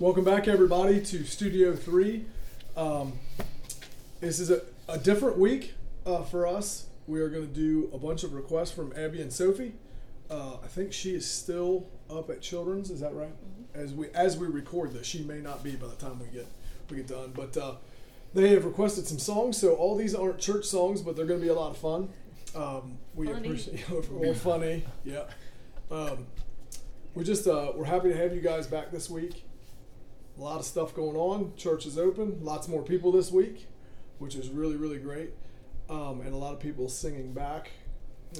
Welcome back, everybody, to Studio 3. Um, this is a, a different week uh, for us. We are going to do a bunch of requests from Abby and Sophie. Uh, I think she is still up at Children's. Is that right? As we as we record this, she may not be by the time we get we get done. But uh, they have requested some songs. So all these aren't church songs, but they're going to be a lot of fun. Um, we Funny. appreciate more funny. Yeah. Um, we just uh, we're happy to have you guys back this week. A lot of stuff going on. Church is open. Lots more people this week, which is really really great. Um, and a lot of people singing back,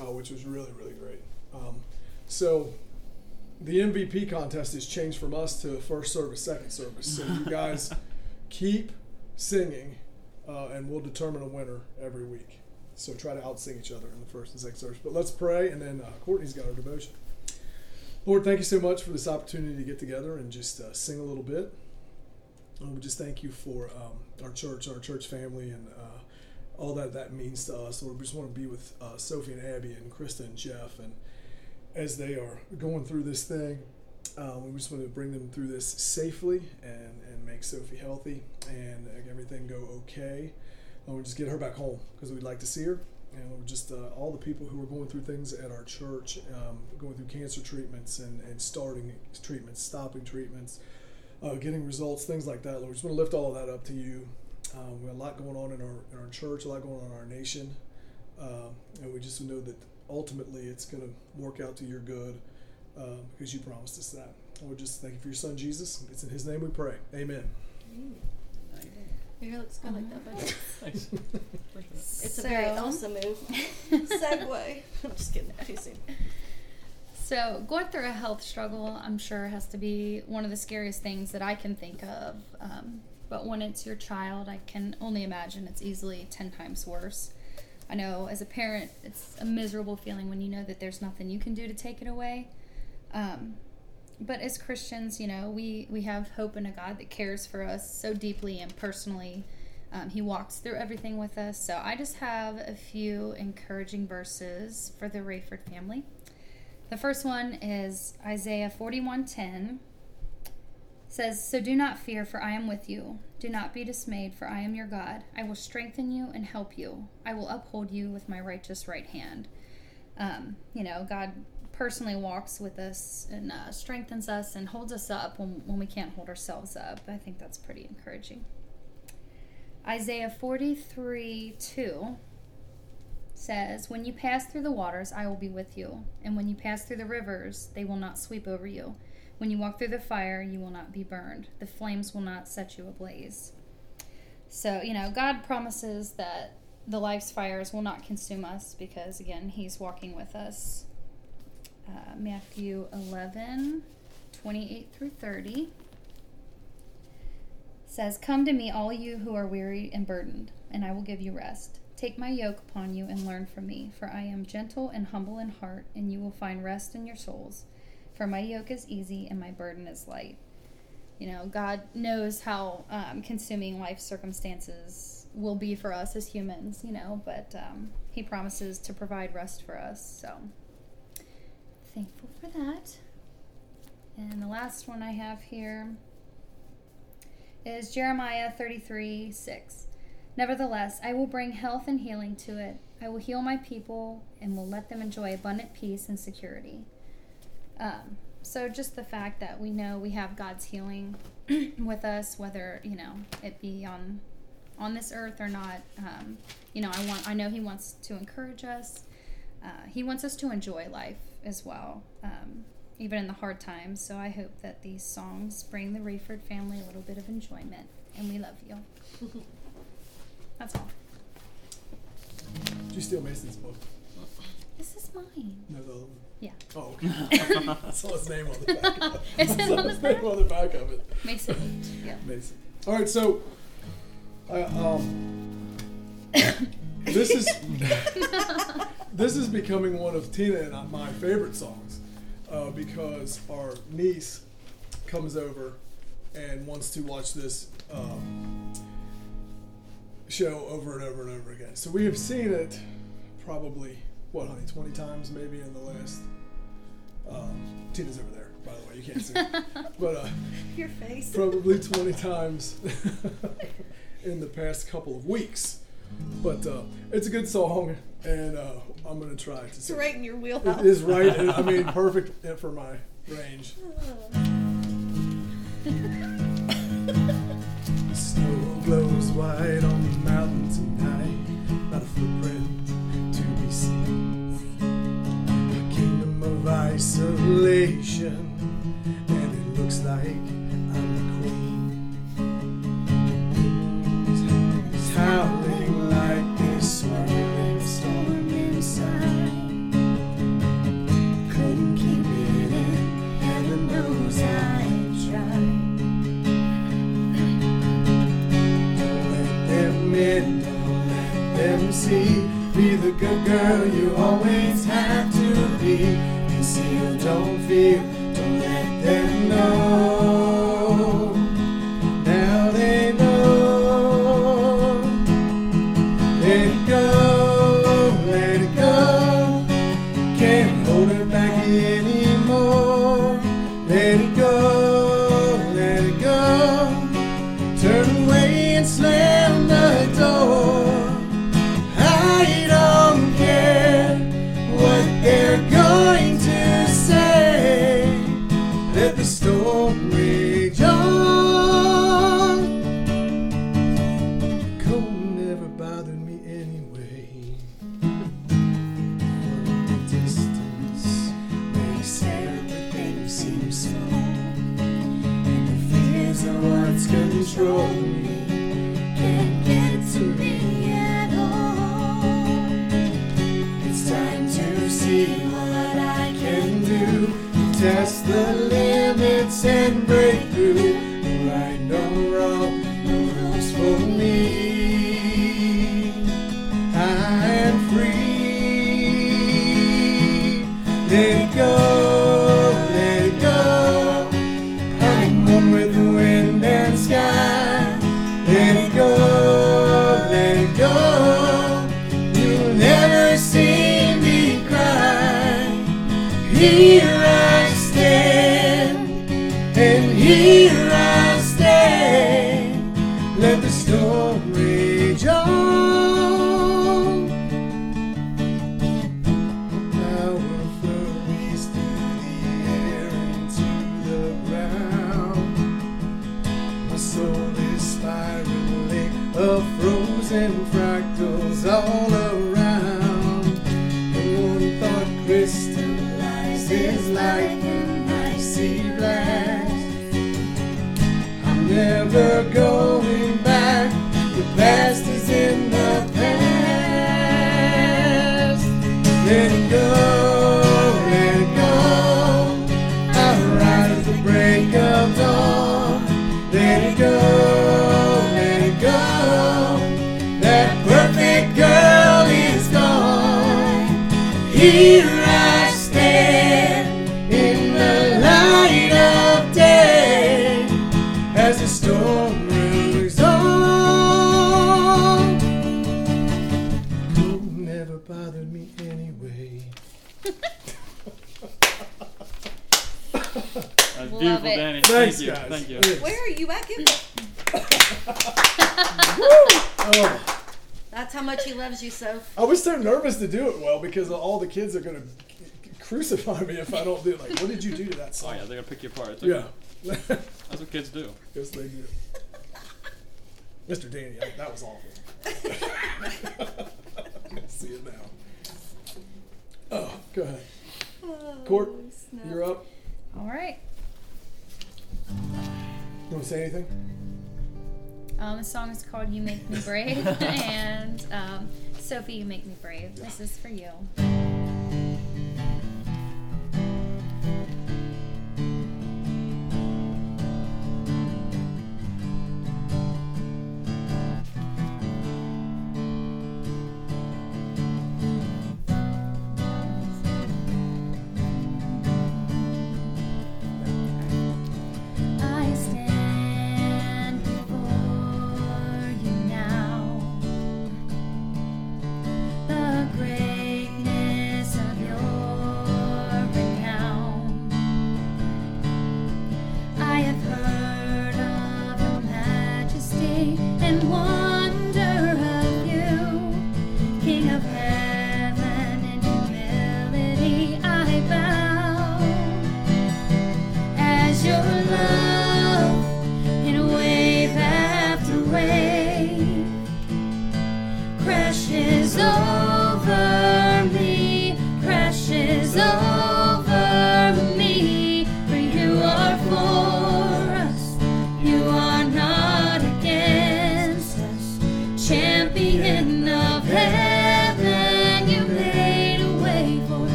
uh, which was really really great. Um, so the MVP contest has changed from us to first service, second service. So you guys keep singing, uh, and we'll determine a winner every week. So try to outsing each other in the first and second service. But let's pray, and then uh, Courtney's got our devotion. Lord, thank you so much for this opportunity to get together and just uh, sing a little bit. And we just thank you for um, our church, our church family, and uh, all that that means to us. Lord, we just want to be with uh, Sophie and Abby and Krista and Jeff, and as they are going through this thing, um, we just want to bring them through this safely and, and make Sophie healthy and everything go okay. We just get her back home because we'd like to see her. And we're just uh, all the people who are going through things at our church, um, going through cancer treatments and, and starting treatments, stopping treatments, uh, getting results, things like that. Lord, we just want to lift all of that up to you. Um, we have a lot going on in our, in our church, a lot going on in our nation. Um, and we just know that ultimately it's going to work out to your good uh, because you promised us that. And we just thank you for your son Jesus. It's in his name we pray. Amen. Your hair looks good like that, but Thanks. it's a So- very Elsa move. Segue. I'm just kidding. Too soon. So, going through a health struggle, I'm sure, has to be one of the scariest things that I can think of. Um, but when it's your child, I can only imagine it's easily 10 times worse. I know as a parent, it's a miserable feeling when you know that there's nothing you can do to take it away. Um, but as Christians, you know, we, we have hope in a God that cares for us so deeply and personally. Um, he walks through everything with us. So I just have a few encouraging verses for the Rayford family. The first one is Isaiah 41:10 says, "So do not fear, for I am with you. Do not be dismayed, for I am your God. I will strengthen you and help you. I will uphold you with my righteous right hand." Um, you know, God personally walks with us and uh, strengthens us and holds us up when, when we can't hold ourselves up. I think that's pretty encouraging. Isaiah 43 2 says, When you pass through the waters, I will be with you. And when you pass through the rivers, they will not sweep over you. When you walk through the fire, you will not be burned. The flames will not set you ablaze. So, you know, God promises that the life's fires will not consume us because, again, He's walking with us. Uh, Matthew 11, 28 through 30 says, Come to me, all you who are weary and burdened, and I will give you rest. Take my yoke upon you and learn from me, for I am gentle and humble in heart, and you will find rest in your souls. For my yoke is easy and my burden is light. You know, God knows how um, consuming life circumstances will be for us as humans, you know, but um, He promises to provide rest for us. So, thankful for that. And the last one I have here is Jeremiah 33 6. Nevertheless, I will bring health and healing to it. I will heal my people and will let them enjoy abundant peace and security. Um, so just the fact that we know we have God's healing with us, whether you know it be on on this earth or not. Um, you know, I want I know He wants to encourage us. Uh, he wants us to enjoy life as well, um, even in the hard times. So I hope that these songs bring the Rayford family a little bit of enjoyment, and we love you. That's all. Did you steal Mason's book? This is mine. No, the other one. Yeah. Oh, okay. I saw his name on the back. Of it. Is it I saw on the his name back? on the back of it. Mason. Yeah. Mason. All right, so I, um, this is this is becoming one of Tina and I- my favorite songs uh, because our niece comes over and wants to watch this um, show over and over and over again. So we have seen it probably what, honey, twenty times maybe in the last. Um, Tina's over there. by the way. You can't see. but uh, Your face. probably 20 times in the past couple of weeks. But uh, it's a good song, and uh, I'm going to try to It's sing. right in your wheelhouse. It is right. and, I mean, perfect for my range. Snow glows white on the tonight, not a footprint to be seen. A kingdom of isolation, Let it go, Thank you. guys. Thank you. Yes. Where are you at? Give it. Oh, That's how much he loves you, Soph. I was so nervous to do it well because all the kids are gonna crucify me if I don't do it. Like, what did you do to that song? Oh yeah, they're gonna pick you apart. It's yeah. That's what kids do. yes, they do. Mr. Danny, I, that was awful. See it now. Oh, go ahead. Oh, Court, snap. you're up. All right. You want to say anything? Um, the song is called "You Make Me Brave," and um, Sophie, "You Make Me Brave." This is for you.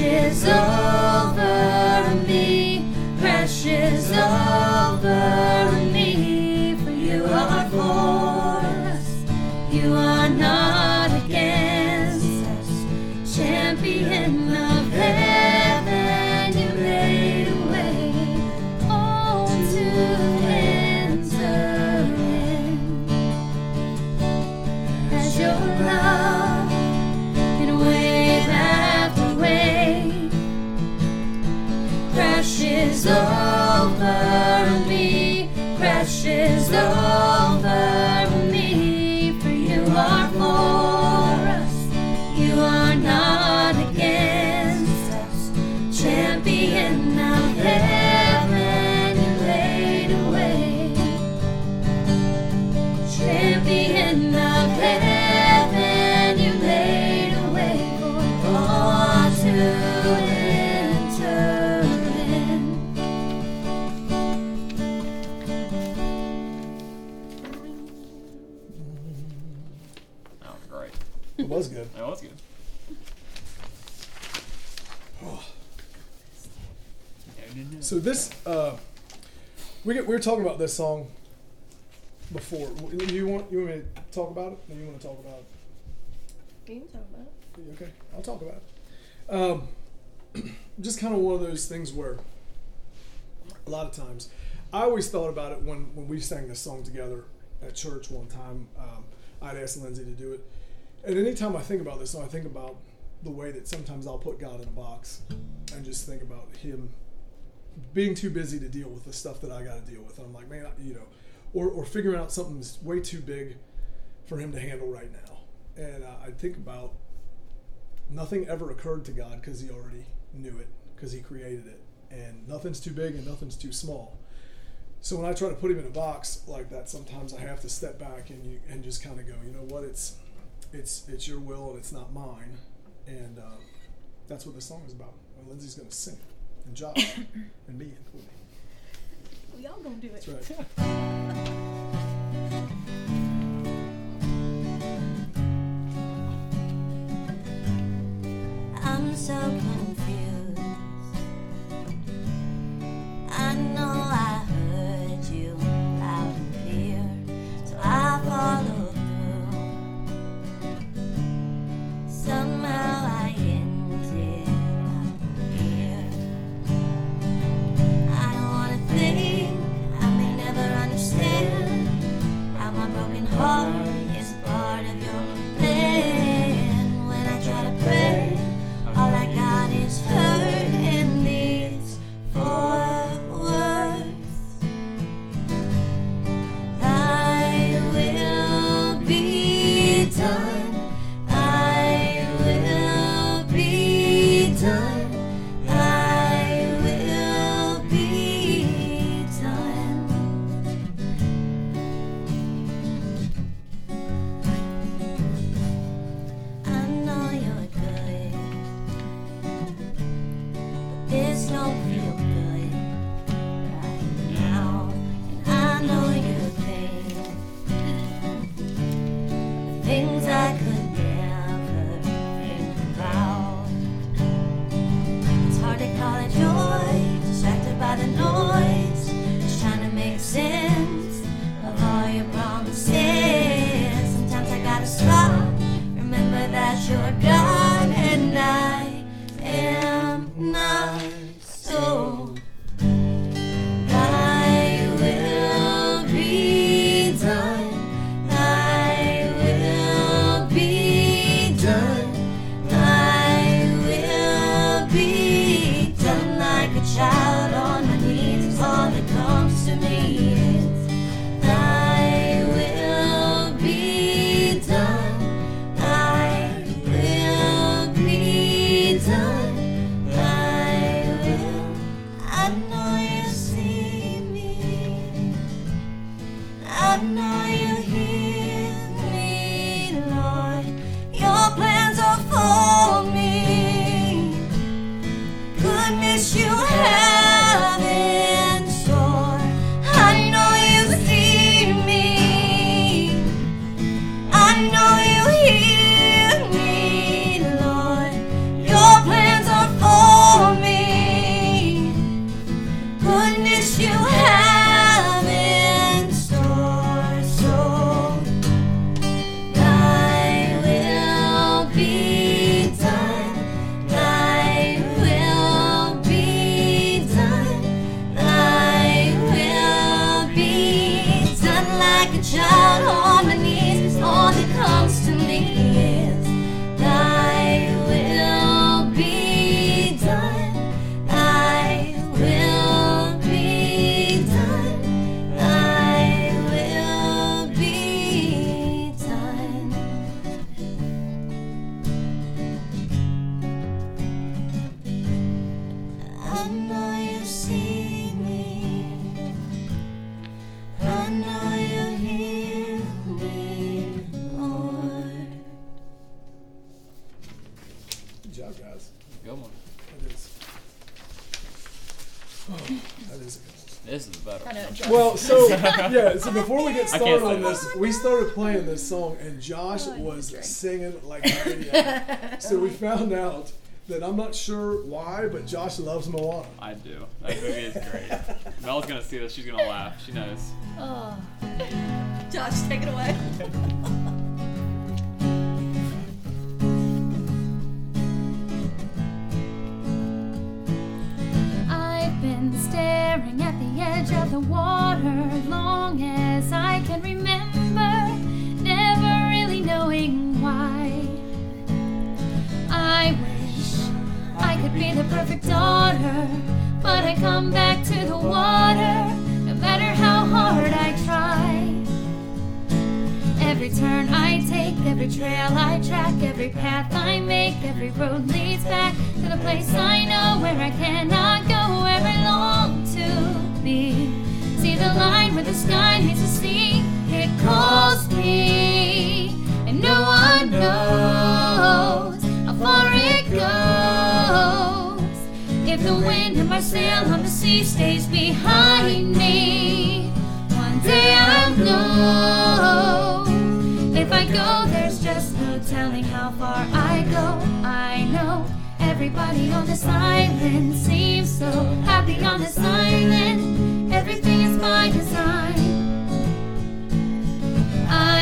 Crashes crashes over So this, uh, we get, we were talking about this song before. You want you want me to talk about it? Or you want to talk about it? You can talk about it. Okay, I'll talk about it. Um, just kind of one of those things where a lot of times I always thought about it when, when we sang this song together at church one time. Um, I'd asked Lindsay to do it. And anytime I think about this song, I think about the way that sometimes I'll put God in a box and just think about Him being too busy to deal with the stuff that I got to deal with. And I'm like, man, I- you know, or, or figuring out something way too big for Him to handle right now. And uh, I think about nothing ever occurred to God because He already knew it, because He created it. And nothing's too big and nothing's too small. So when I try to put Him in a box like that, sometimes I have to step back and you, and just kind of go, you know what, it's it's it's Your will and it's not mine. And uh, that's what this song is about. And Lindsay's going to sing, it, and Josh and me and Courtney. We all gonna do it. That's right. I'm so before we get started on this, we started playing this song, and Josh oh, was singing like so we found out that I'm not sure why, but Josh loves Moana. I do. That movie is great. Mel's gonna see this. She's gonna laugh. She knows. Oh. Josh, take it away. been staring at the edge of the water long as I can remember, never really knowing why. I wish I could be the perfect daughter, but I come back to the water no matter how hard I try. Every turn I take, every trail I track, every path I make, every road leads back to the place I know where I cannot calls me, and no one knows how far it goes. If the wind in my sail on the sea stays behind me, one day I'll know. If I go, there's just no telling how far I go. I know everybody on this island seems so happy on this island. Everything is by design.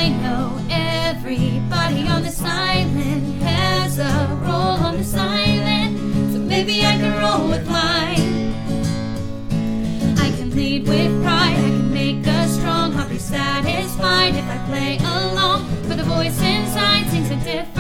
I know everybody on this island has a role on this island, so maybe I can roll with mine. I can lead with pride, I can make a strong. Be satisfied if I play along. But the voice inside sings a different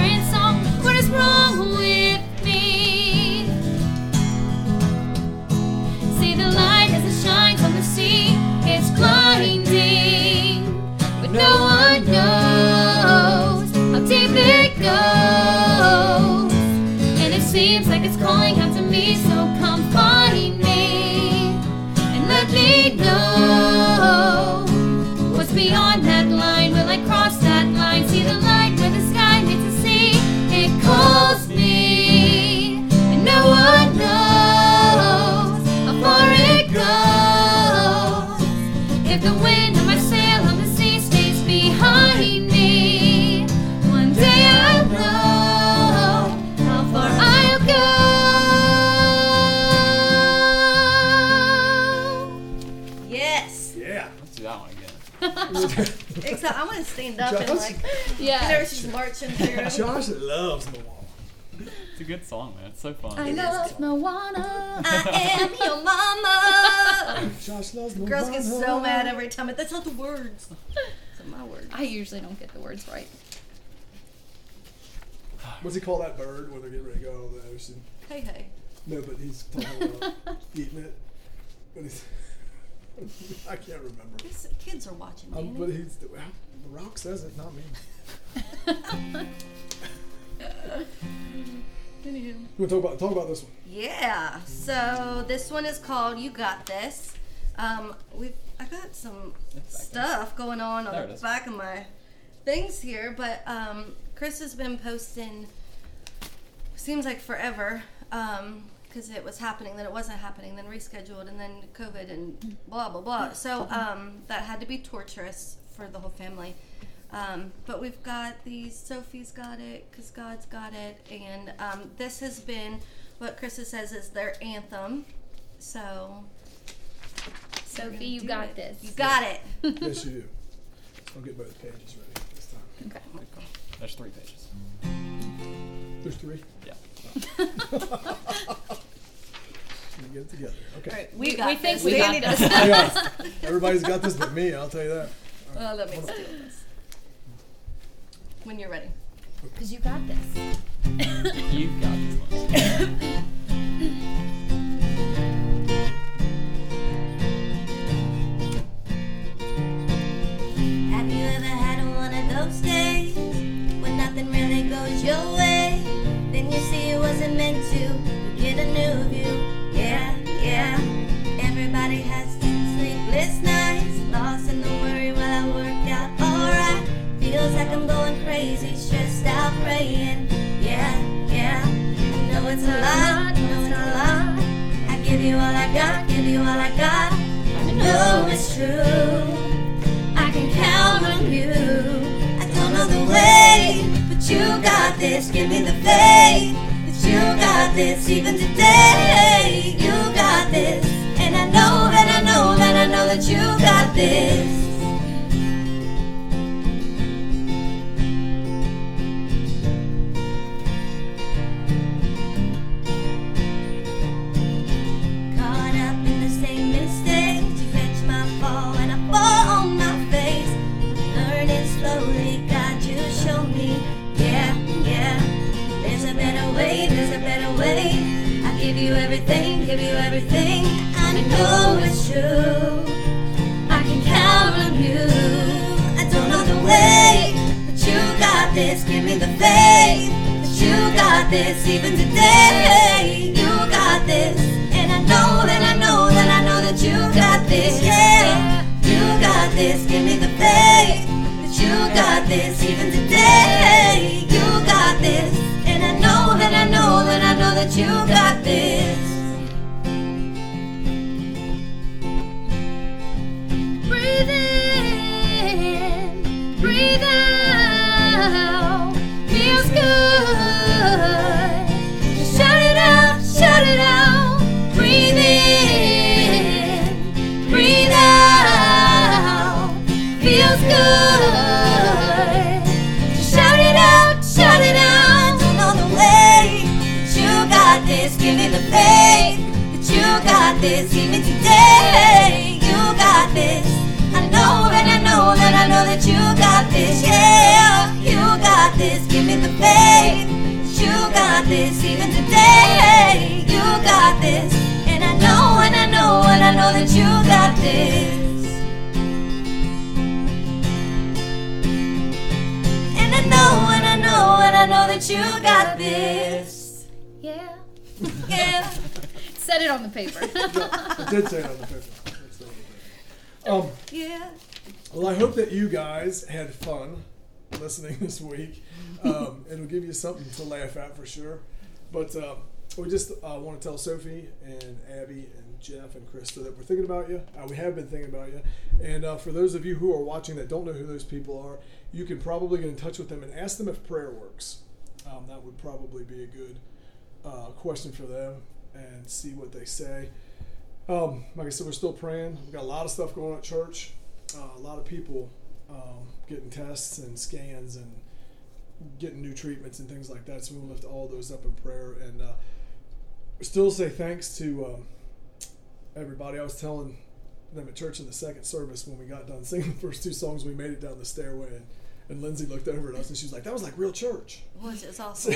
Except I want to stand up and Josh- like, Yeah. whenever she's marching through. Josh loves Moana. It's a good song, man. It's so fun. I love Moana. I am your mama. Josh loves Moana. Girls get so mad every time. But that's not the words. It's not my words. I usually don't get the words right. What's he call that bird when they're getting ready to go over the ocean? Hey, hey. No, but he's talking about eating it. But he's, I can't remember. These kids are watching. Um, but he's the Rock says it, not me. Anywho. You want to talk about talk about this one? Yeah. So this one is called "You Got This." Um, we've I got some stuff going on on There the is. back of my things here, but um, Chris has been posting. Seems like forever, because it was happening, then it wasn't happening, then rescheduled, and then COVID and blah blah blah. So um, that had to be torturous for the whole family. Um, but we've got these. Sophie's got it because God's got it, and um, this has been what Krista says is their anthem. So Sophie, you got it. this. You got it. yes, you do. I'll get both pages ready this time. Okay. There's three pages. There's three. Yeah. Let me get it together. Okay. All right, We- we got we think this. we got Danny this. I got- everybody's got this but me, I'll tell you that. Oh, let me steal this. When you're ready. Because you got this. You've got this. Have you ever had one of those days when nothing really goes your way? Wasn't meant to. Get a new view. Yeah, yeah. Everybody has sleepless nights, lost in the worry while I work out alright. Feels like I'm going crazy, stressed out, praying. Yeah, yeah. I know it's a lot, I know it's a lot. I give you all I got, give you all I got. I know it's true. I can count on you. I don't know the way, but you got this. Give me the faith got this. Even today, you got this. And I know that I know that I know that you got this. Everything, give you everything. I know it's true. I can count on you. I don't know the way, but you got this. Give me the faith that you got this. Even today, you got this. And I know that I know that I know that you got this. Yeah, you got this. Give me the faith that you got this. Even today, you got this. And I know that I know that I know that you got this. This. Even today, you got this. I know and I know that I know that you got this. Yeah, you got this. Give me the faith. You got this. Even today, you got this. And I know and I know and I know that you got this. And I know and I know and I know that you got this. Said it on the paper. I did say it on the paper. I said it on the paper. Um, Yeah. Well, I hope that you guys had fun listening this week. Um, it'll give you something to laugh at for sure. But uh, we just uh, want to tell Sophie and Abby and Jeff and Krista that we're thinking about you. Uh, we have been thinking about you. And uh, for those of you who are watching that don't know who those people are, you can probably get in touch with them and ask them if prayer works. Um, that would probably be a good uh, question for them and see what they say. Um, like I said, we're still praying. We've got a lot of stuff going on at church. Uh, a lot of people um, getting tests and scans and getting new treatments and things like that. So we'll lift all those up in prayer and uh, still say thanks to um, everybody. I was telling them at church in the second service when we got done singing the first two songs, we made it down the stairway and, and Lindsay looked over at us and she was like, "That was like real church." Which is awesome.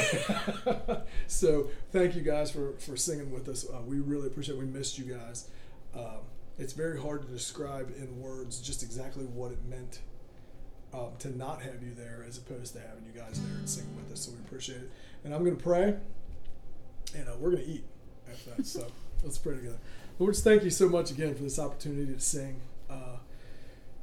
so thank you guys for, for singing with us. Uh, we really appreciate. it. We missed you guys. Um, it's very hard to describe in words just exactly what it meant um, to not have you there, as opposed to having you guys there and singing with us. So we appreciate it. And I'm going to pray, and uh, we're going to eat after that. So let's pray together. Lord, thank you so much again for this opportunity to sing.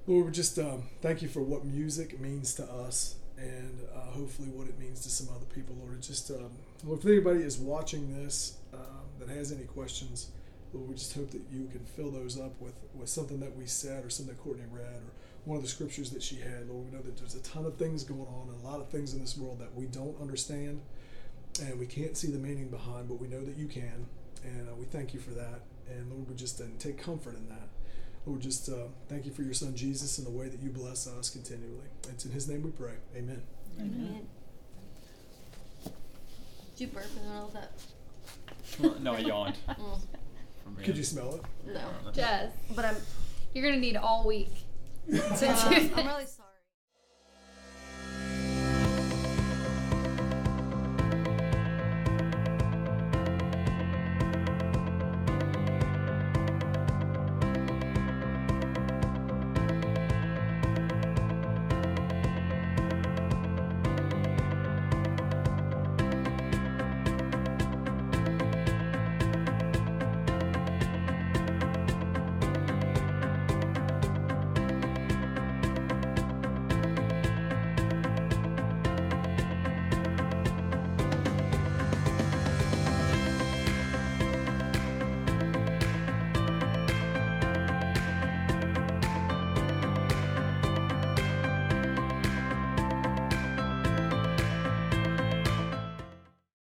Lord, we just um, thank you for what music means to us and uh, hopefully what it means to some other people, Lord. Just, um, Lord, if anybody is watching this um, that has any questions, Lord, we just hope that you can fill those up with, with something that we said or something that Courtney read or one of the scriptures that she had. Lord, we know that there's a ton of things going on and a lot of things in this world that we don't understand and we can't see the meaning behind, but we know that you can. And uh, we thank you for that. And Lord, we just uh, take comfort in that. Lord, just uh, thank you for your son Jesus and the way that you bless us continually. It's in his name we pray. Amen. Amen. Did you burp in the middle of that? Well, no, I yawned. Mm, Could you smell it? no. Jess, But I'm, you're gonna need all week to uh, do I'm really sorry.